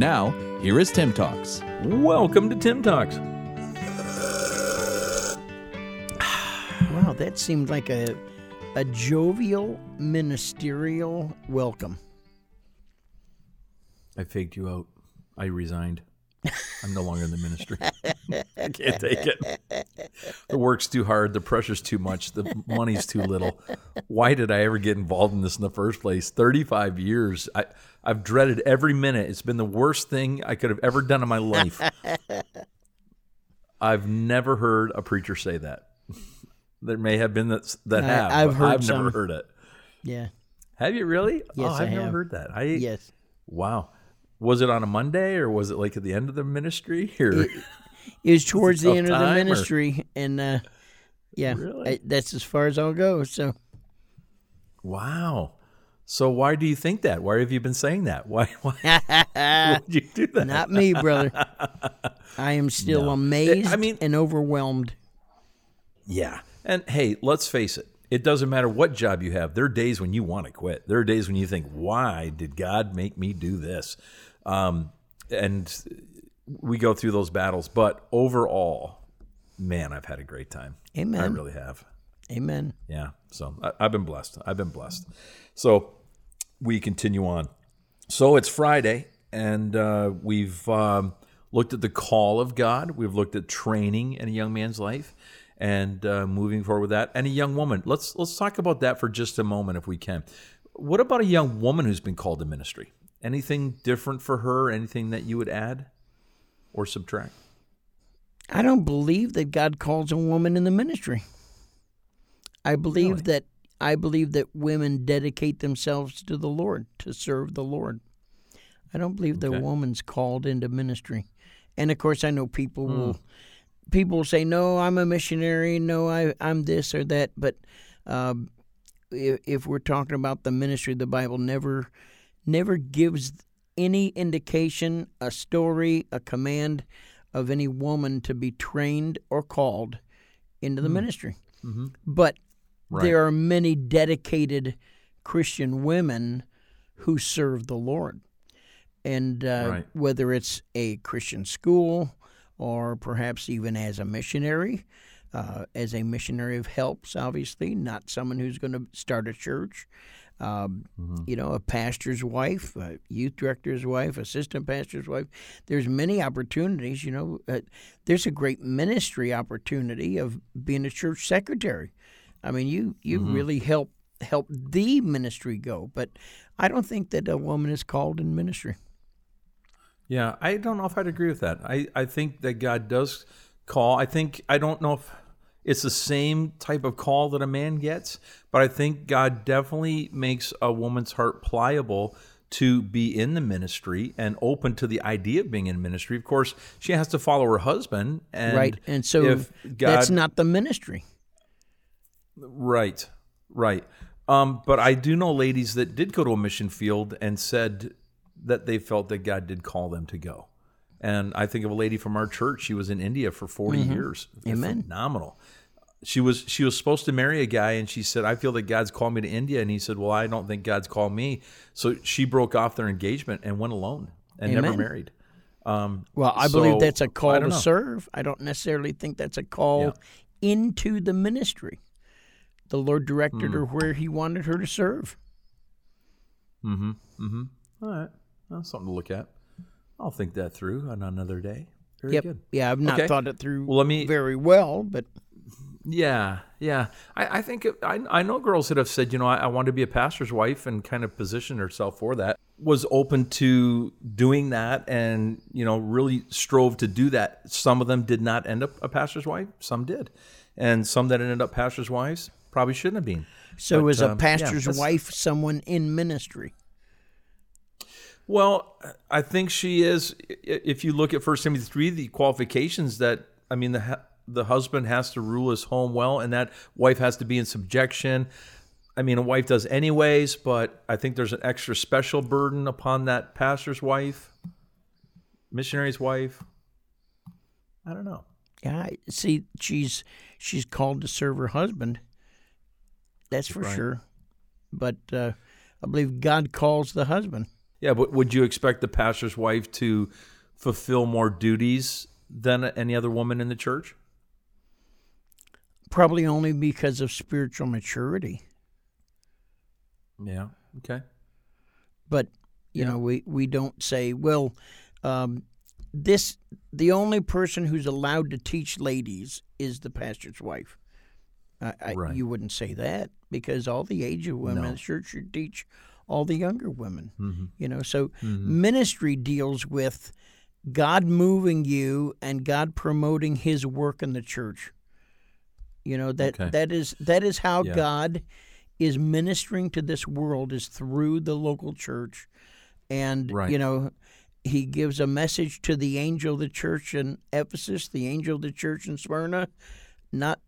Now, here is Tim Talks. Welcome to Tim Talks. Wow, that seemed like a a jovial ministerial welcome. I faked you out. I resigned. I'm no longer in the ministry. I can't take it. The work's too hard. The pressure's too much. The money's too little. Why did I ever get involved in this in the first place? 35 years. I, I've dreaded every minute. It's been the worst thing I could have ever done in my life. I've never heard a preacher say that. There may have been that that I- have. I've but heard I've never heard it. Yeah. Have you really? Yes, oh, I've I never have. heard that. I Yes. Wow. Was it on a Monday or was it like at the end of the ministry? Or It was towards the end of the time, or- ministry, and uh, yeah, Really? I, that's as far as I'll go. So wow. So why do you think that? Why have you been saying that? Why why, why would you do that? not me, brother. I am still No. amazed. I mean- and overwhelmed. Yeah. And hey, let's face it. It doesn't matter what job you have. There are days when you want to quit. There are days when you think, "Why did God make me do this?" Um, and we go through those battles. But overall, man, I've had a great time. Amen. I really have. Amen. Yeah. So I, I've been blessed. I've been blessed. So we continue on. So it's Friday, and uh, we've um, looked at the call of God. We've looked at training in a young man's life, and uh, moving forward with that, and a young woman. Let's let's talk about that for just a moment, if we can. What about a young woman who's been called to ministry? Anything different for her? Anything that you would add or subtract? I don't believe that God calls a woman in the ministry. I believe Really? that I believe that women dedicate themselves to the Lord to serve the Lord. I don't believe that Okay. a woman's called into ministry. And of course, I know people Hmm. will people will say, "No, I'm a missionary. No, I I'm this or that." But um, if, if we're talking about the ministry, the Bible never never gives any indication, a story, a command of any woman to be trained or called into the ministry. But Right. there are many dedicated Christian women who serve the Lord. And uh, Right. whether it's a Christian school or perhaps even as a missionary, uh, as a missionary of helps, obviously, not someone who's going to start a church. Um, You know, a pastor's wife, a youth director's wife, assistant pastor's wife. There's many opportunities. You know, uh, there's a great ministry opportunity of being a church secretary. I mean, you you really help help the ministry go. But I don't think that a woman is called in ministry. Yeah, I don't know if I'd agree with that. I, I think that God does call. I think I don't know if it's the same type of call that a man gets, but I think God definitely makes a woman's heart pliable to be in the ministry and open to the idea of being in ministry. Of course, she has to follow her husband, and right. And so if God, that's not the ministry. Right, right. Um, but I do know ladies that did go to a mission field and said that they felt that God did call them to go. And I think of a lady from our church. She was in India for 40 years. Mm-hmm. Amen. Phenomenal. She was she was supposed to marry a guy, and she said, "I feel that God's called me to India." And he said, "Well, I don't think God's called me." So she broke off their engagement and went alone and never married. Um, Well, I So, believe that's a call to know. serve. I don't necessarily think that's a call Yeah. into the ministry. The Lord directed Hmm. her where He wanted her to serve. Mm-hmm. Mm-hmm. All right, That's something to look at. I'll think that through on another day. Very yep. good. Yeah, I've not Okay. thought it through Well, let me- very well, but Yeah, yeah. I, I think I, I know girls that have said, you know, I, I want to be a pastor's wife and kind of position herself for that. Was open to doing that and you know really strove to do that. Some of them did not end up a pastor's wife. Some did, and some that ended up pastor's wives probably shouldn't have been. so But, is a um, yeah, pastor's that's- wife someone in ministry? Well, I think she is. If you look at First Timothy three, the qualifications that I mean, the the husband has to rule his home well, and that wife has to be in subjection. I mean, a wife does anyways, but I think there's an extra special burden upon that pastor's wife, missionary's wife. I don't know. Yeah, see, she's she's called to serve her husband. That's for Right. sure. But uh, I believe God calls the husband. Yeah, but would you expect the pastor's wife to fulfill more duties than any other woman in the church? Probably only because of spiritual maturity. Yeah. Okay. But you Yeah. know, we we don't say, well, um, this the only person who's allowed to teach ladies is the pastor's wife. I, I, Right. You wouldn't say that because all the age of women in the church should teach all the younger women. Mm-hmm. You know, so ministry deals with God moving you and God promoting His work in the church. You know that Okay. that is that is how Yeah. God is ministering to this world is through the local church, and Right. you know He gives a message to the angel of the church in Ephesus, the angel of the church in Smyrna, not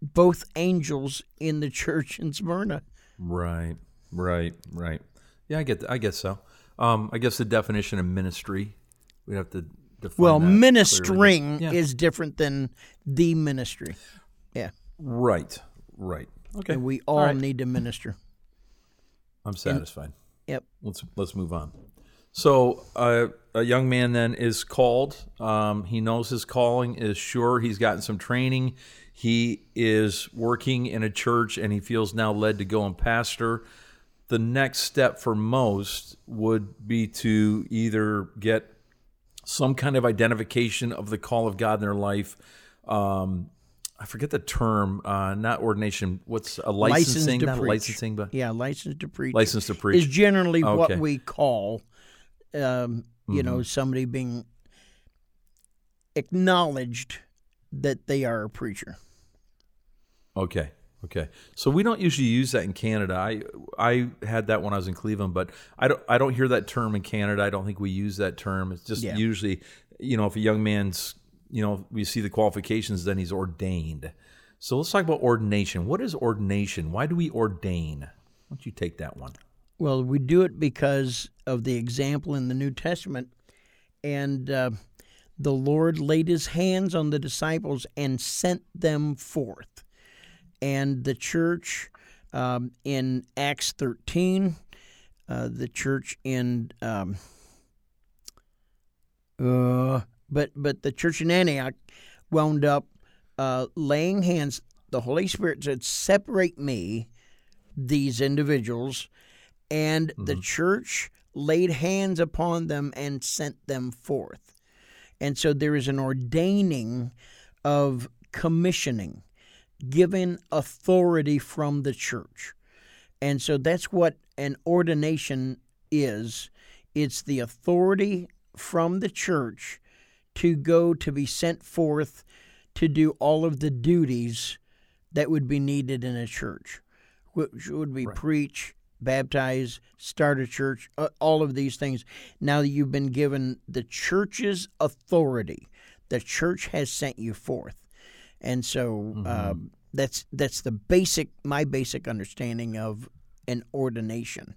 both angels in the church in Smyrna. Right. Right. Right. Yeah, I get. That. I guess so. Um, I guess the definition of ministry, we have to define. Well, ministering Yeah. is different than the ministry. Yeah. Right. Right. Okay. And we all right. need to minister. I'm satisfied. Yep. let's let's move on. So uh, a young man then is called. Um, he knows his calling is sure. He's gotten some training. He is working in a church, and he feels now led to go and pastor. The next step for most would be to either get some kind of identification of the call of God in their life. Um, I forget the term, uh, not ordination. What's a License licensing? preach. licensing, but Yeah, license to preach. license to preach. is generally what we call, um, you Mm-hmm. know, somebody being acknowledged that they are a preacher. Okay. Okay. So we don't usually use that in Canada. I I had that when I was in Cleveland, but I don't I don't hear that term in Canada. I don't think we use that term. It's just Yeah. usually, you know, if a young man's, you know, we see the qualifications, then he's ordained. So let's talk about ordination. What is ordination? Why do we ordain? Why don't you take that one? Well, we do it because of the example in the New Testament, and uh, the Lord laid His hands on the disciples and sent them forth. And the church um, in Acts 13, uh, the church in, um, uh, but but the church in Antioch wound up uh, laying hands. The Holy Spirit said, "Separate me, these individuals." and the church laid hands upon them and sent them forth. And so there is an ordaining of commissioning, given authority from the church. And so that's what an ordination is it's the authority from the church to go to be sent forth to do all of the duties that would be needed in a church, which would be preach, baptize, start a church, all of these things. Now that you've been given the church's authority, the church has sent you forth, and so um, that's that's the basic my basic understanding of an ordination.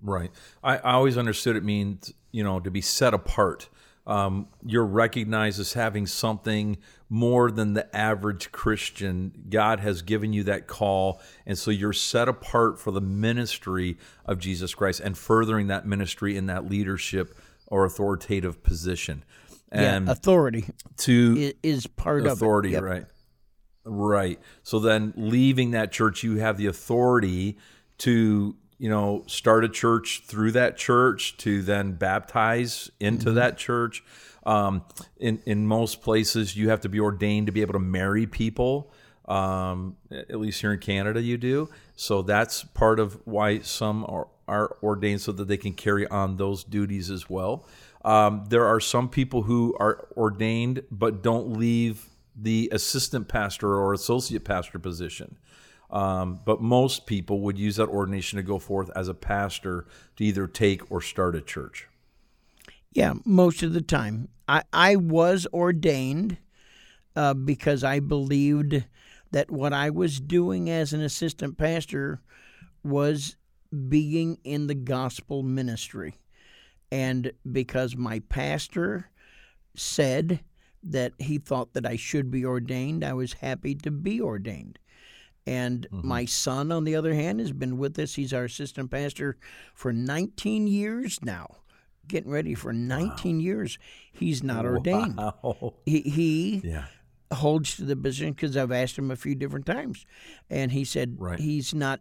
Right. I, I always understood it means, you know, to be set apart. Um, you're recognized as having something more than the average Christian. God has given you that call, and so you're set apart for the ministry of Jesus Christ and furthering that ministry in that leadership or authoritative position. And yeah, authority to is part authority, of authority, Yep. right? Right. So then, leaving that church, you have the authority to, you know, start a church through that church, to then baptize into Mm-hmm. that church. Um, in in most places, you have to be ordained to be able to marry people. Um, at least here in Canada, you do. So that's part of why some are, are ordained so that they can carry on those duties as well. Um, there are some people who are ordained but don't leave the assistant pastor or associate pastor position. Um, but most people would use that ordination to go forth as a pastor to either take or start a church. Yeah, most of the time. I, I was ordained uh, because I believed that what I was doing as an assistant pastor was being in the gospel ministry. And because my pastor said that he thought that I should be ordained, I was happy to be ordained. And mm-hmm. my son, on the other hand, has been with us. He's our assistant pastor for 19 years now. Getting ready for 19 wow. years. He's not ordained. Wow. He, he yeah. holds to the position because I've asked him a few different times. And he said right. he's not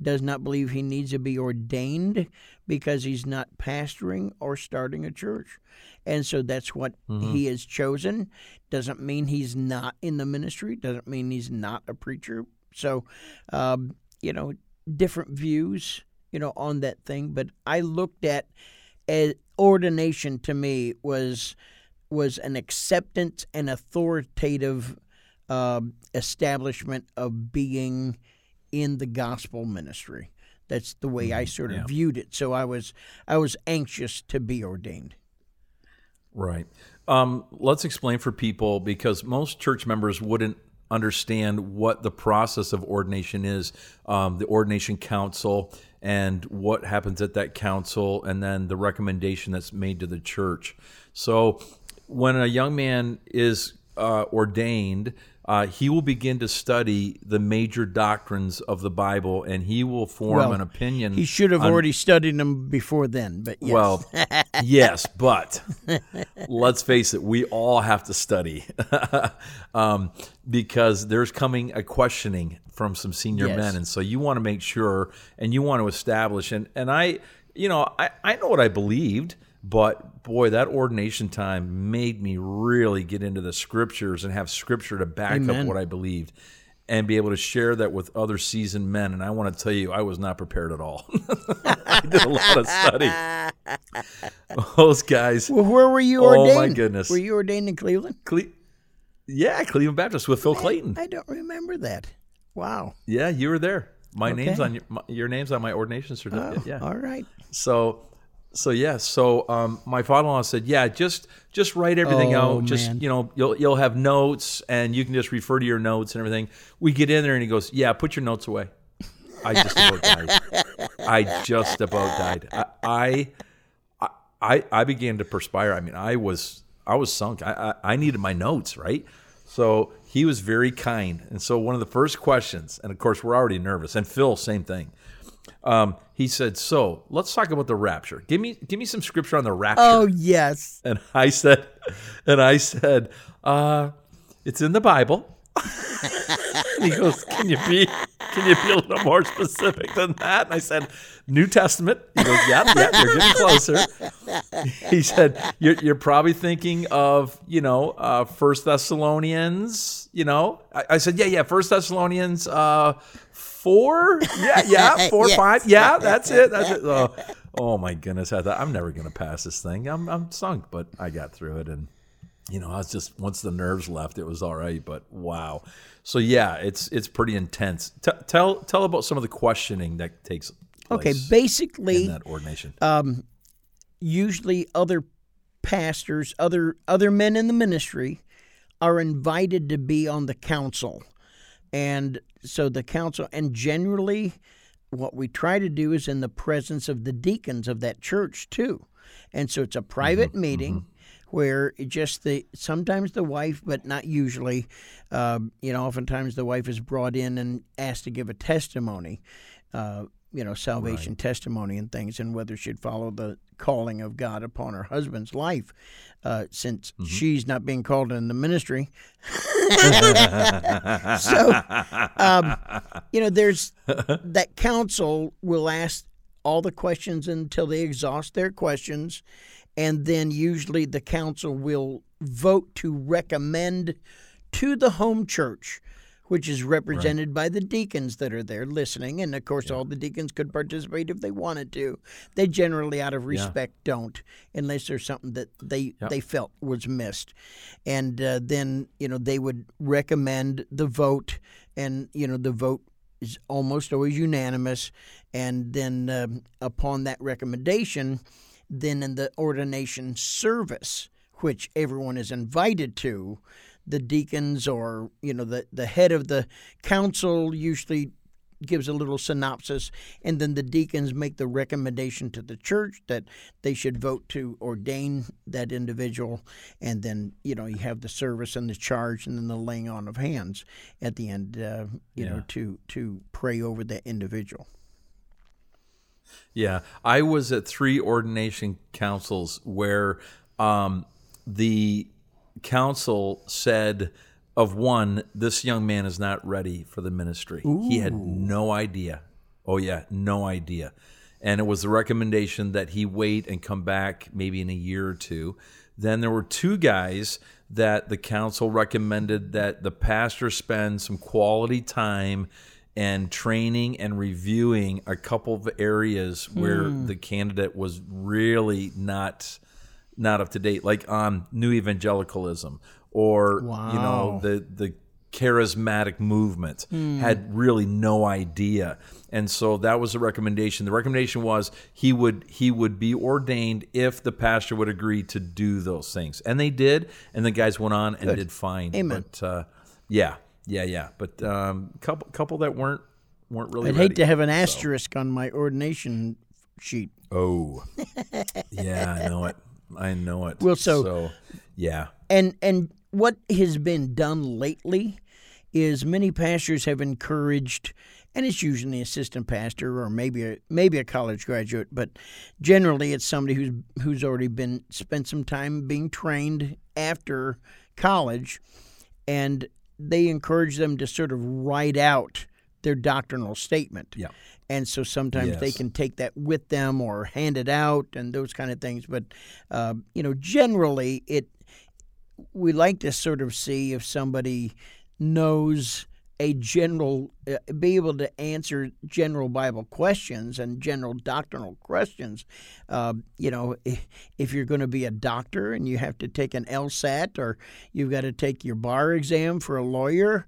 does not believe he needs to be ordained because he's not pastoring or starting a church. And so that's what mm-hmm. he has chosen. Doesn't mean he's not in the ministry, doesn't mean he's not a preacher. So, um, you know, different views, you know, on that thing. But I looked at as ordination to me was was an acceptance and authoritative uh, establishment of being in the gospel ministry. That's the way I mm-hmm. sort of yeah. viewed it. So I was I was anxious to be ordained. Right. Um, let's explain for people because most church members wouldn't understand what the process of ordination is, um, the ordination council, and what happens at that council, and then the recommendation that's made to the church. So, when a young man is uh, ordained, uh, he will begin to study the major doctrines of the Bible, and he will form well, an opinion. He should have on, already studied them before then, but yes. well, yes, but let's face it, we all have to study um, because there's coming a questioning from some senior yes. men, and so you want to make sure and you want to establish. and And I, you know, I, I know what I believed. But boy, that ordination time made me really get into the scriptures and have scripture to back Amen. up what I believed and be able to share that with other seasoned men. And I want to tell you, I was not prepared at all. I did a lot of study. Those guys. Well, where were you ordained? Oh, my goodness. Were you ordained in Cleveland? Cle- yeah, Cleveland Baptist with Phil Clayton. I, I, don't remember that. Wow. Yeah, you were there. My okay. name's on your, my, your name's on my ordination certificate. Oh, yeah. All right. So so yeah, so um, my father-in-law said, "Yeah, just just write everything oh, out. Just man. you know, you'll you'll have notes, and you can just refer to your notes and everything." We get in there, and he goes, "Yeah, put your notes away." I just about died. I just about died. I, I I I began to perspire. I mean, I was I was sunk. I I, I needed my notes right. So he was very kind, and so one of the first questions, and of course we're already nervous, and Phil, same thing um, he said, "So let's talk about the rapture. Give me, give me some scripture on the rapture." Oh yes. And I said, and I said, uh, "It's in the Bible." he goes, "Can you be, can you be a little more specific than that?" And I said, "New Testament." He goes, "Yeah, yeah, you're getting closer." He said, "You're, you're probably thinking of, you know, uh, First Thessalonians." You know, I, I, said, "Yeah, yeah, First Thessalonians." Uh, four? Yeah, yeah, four, yes. five. Yeah, that's it. That's it. Oh, oh my goodness, I thought I'm never gonna pass this thing. I'm I'm sunk, but I got through it, and you know, I was just once the nerves left, it was all right. But wow, so yeah, it's it's pretty intense. T- tell tell about some of the questioning that takes. okay, basically, in that ordination. Um, usually, other pastors, other other men in the ministry, are invited to be on the council and so the council, and generally, what we try to do is in the presence of the deacons of that church too. And so it's a private mm-hmm, meeting. Mm-hmm. Where just the sometimes the wife, but not usually, uh, you know, oftentimes the wife is brought in and asked to give a testimony, uh, you know, salvation right. testimony and things, and whether she'd follow the calling of God upon her husband's life uh, since mm-hmm. she's not being called in the ministry. so, um, you know, there's that council will ask all the questions until they exhaust their questions, and then usually the council will vote to recommend to the home church which is represented right. by the deacons that are there listening. And of course, yeah. all the deacons could participate if they wanted to. They generally, out of respect, yeah. don't, unless there's something that they yep. they felt was missed. And uh, then you know they would recommend the vote, and you know the vote is almost always unanimous, and then um, upon that recommendation, then in the ordination service, which everyone is invited to, the deacons or you know the the head of the council usually gives a little synopsis, and then the deacons make the recommendation to the church that they should vote to ordain that individual, and then you know you have the service and the charge, and then the laying on of hands at the end, uh, you yeah. know, to to pray over that individual. Yeah, I was at three ordination councils where um, the council said of one, this young man is not ready for the ministry. Ooh. He had no idea. Oh, yeah, no idea. And it was the recommendation that he wait and come back maybe in a year or two. Then there were two guys that the council recommended that the pastor spend some quality time and training and reviewing a couple of areas where mm. the candidate was really not not up to date, like on new evangelicalism or wow. you know the the charismatic movement mm. had really no idea and so that was the recommendation the recommendation was he would he would be ordained if the pastor would agree to do those things and they did and the guys went on and Good. did fine Amen. but uh, yeah yeah yeah but um, couple couple that weren't weren't really i'd ready, hate to have an asterisk on my ordination sheet oh yeah i know it i know it. Well so, so yeah. and and what has been done lately is many pastors have encouraged and it's usually an assistant pastor or maybe a maybe a college graduate, but generally it's somebody who's who's already been spent some time being trained after college, and they encourage them to sort of write out their doctrinal statement. Yeah. And so sometimes yes. they can take that with them or hand it out and those kind of things. But uh, you know, generally it we like to sort of see if somebody knows a general, uh, be able to answer general Bible questions and general doctrinal questions. Uh, you know, if, if you're going to be a doctor and you have to take an LSAT or you've got to take your bar exam for a lawyer,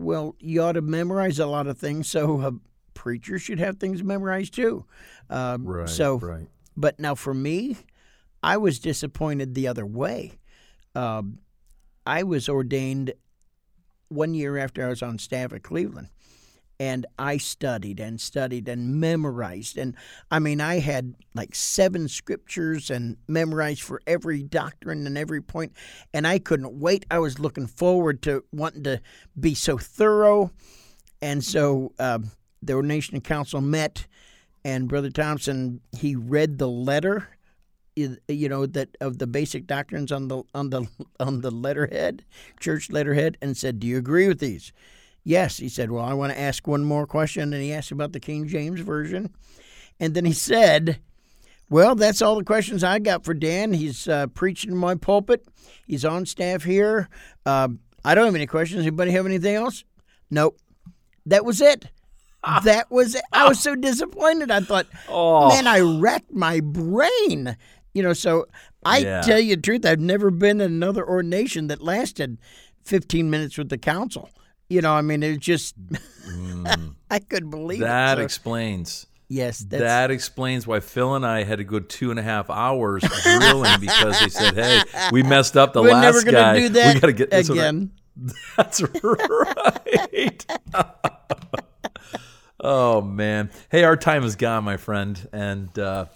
well, you ought to memorize a lot of things. So a preacher should have things memorized too. Uh, right. So, right. But now for me, I was disappointed the other way. Um, I was ordained one year after I was on staff at Cleveland. And I studied and studied and memorized. And I mean, I had like seven scriptures and memorized for every doctrine and every point. And I couldn't wait. I was looking forward to wanting to be so thorough. And so uh, the Ordination Council met, and Brother Thompson, he read the letter you know that of the basic doctrines on the on the on the letterhead, church letterhead, and said, "Do you agree with these?" Yes, he said. Well, I want to ask one more question, and he asked about the King James version, and then he said, "Well, that's all the questions I got for Dan. He's uh, preaching in my pulpit. He's on staff here. Uh, I don't have any questions. Anybody have anything else? Nope. That was it." that was it. I was so disappointed. I thought, oh. man, I wrecked my brain. You know, so I yeah. tell you the truth, I've never been in another ordination that lasted 15 minutes with the council. You know, I mean, it just, mm. I couldn't believe that it. So, explains. Yes, that explains why Phil and I had to go two and a half hours drilling because they said, "Hey, we messed up the We're last never guy. Do that we got to get this again." That's right. oh man, hey, our time is gone, my friend, and. uh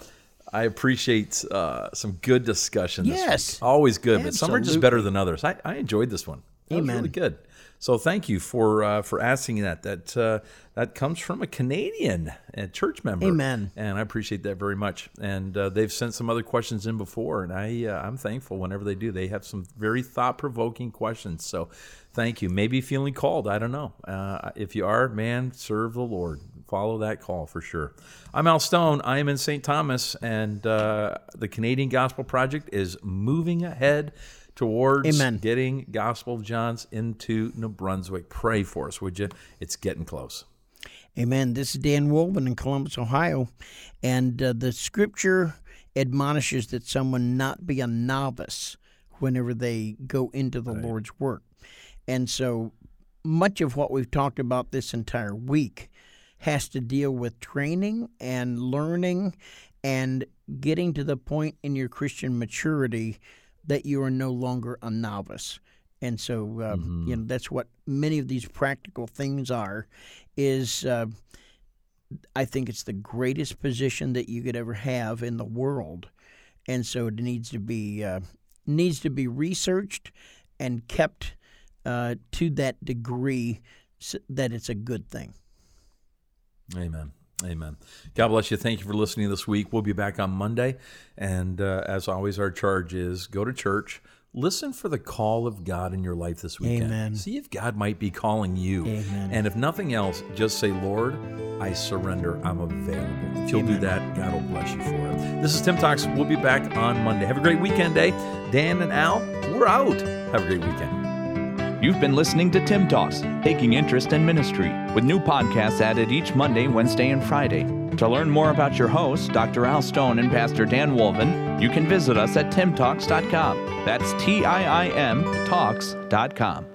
I appreciate uh, some good discussion. yes, always good, Absolutely. but some are just better than others. I, I enjoyed this one. Amen. was really good. So thank you for uh, for asking that. That uh, that comes from a Canadian a church member. Amen. And I appreciate that very much. And uh, they've sent some other questions in before, and I uh, I'm thankful whenever they do. They have some very thought provoking questions. So thank you. Maybe feeling called. I don't know. Uh, if you are, man, serve the Lord follow that call for sure. I'm Al Stone. I am in St. Thomas, and uh, the Canadian Gospel Project is moving ahead towards Amen. getting Gospel of John's into New Brunswick. Pray for us, would you? It's getting close. Amen. This is Dan Wolven in Columbus, Ohio, and uh, the Scripture admonishes that someone not be a novice whenever they go into the right. Lord's work. And so much of what we've talked about this entire week has to deal with training and learning and getting to the point in your Christian maturity that you are no longer a novice. And so, uh, mm-hmm. you know, that's what many of these practical things are. Is uh, I think it's the greatest position that you could ever have in the world, and so it needs to be uh, needs to be researched and kept uh, to that degree that it's a good thing. Amen. Amen. God bless you. Thank you for listening this week. We'll be back on Monday. And uh, as always, our charge is go to church. Listen for the call of God in your life this weekend. Amen. See if God might be calling you. Amen. And if nothing else, just say, Lord, I surrender. I'm available. If you'll Amen. do that, God will bless you for it. This is Tim Talks. We'll be back on Monday. Have a great weekend day. Dan and Al, we're out. Have a great weekend. You've been listening to Tim Talks, taking interest in ministry, with new podcasts added each Monday, Wednesday, and Friday. To learn more about your hosts, Dr. Al Stone and Pastor Dan Wolven, you can visit us at timtalks.com. That's T I I M talks.com.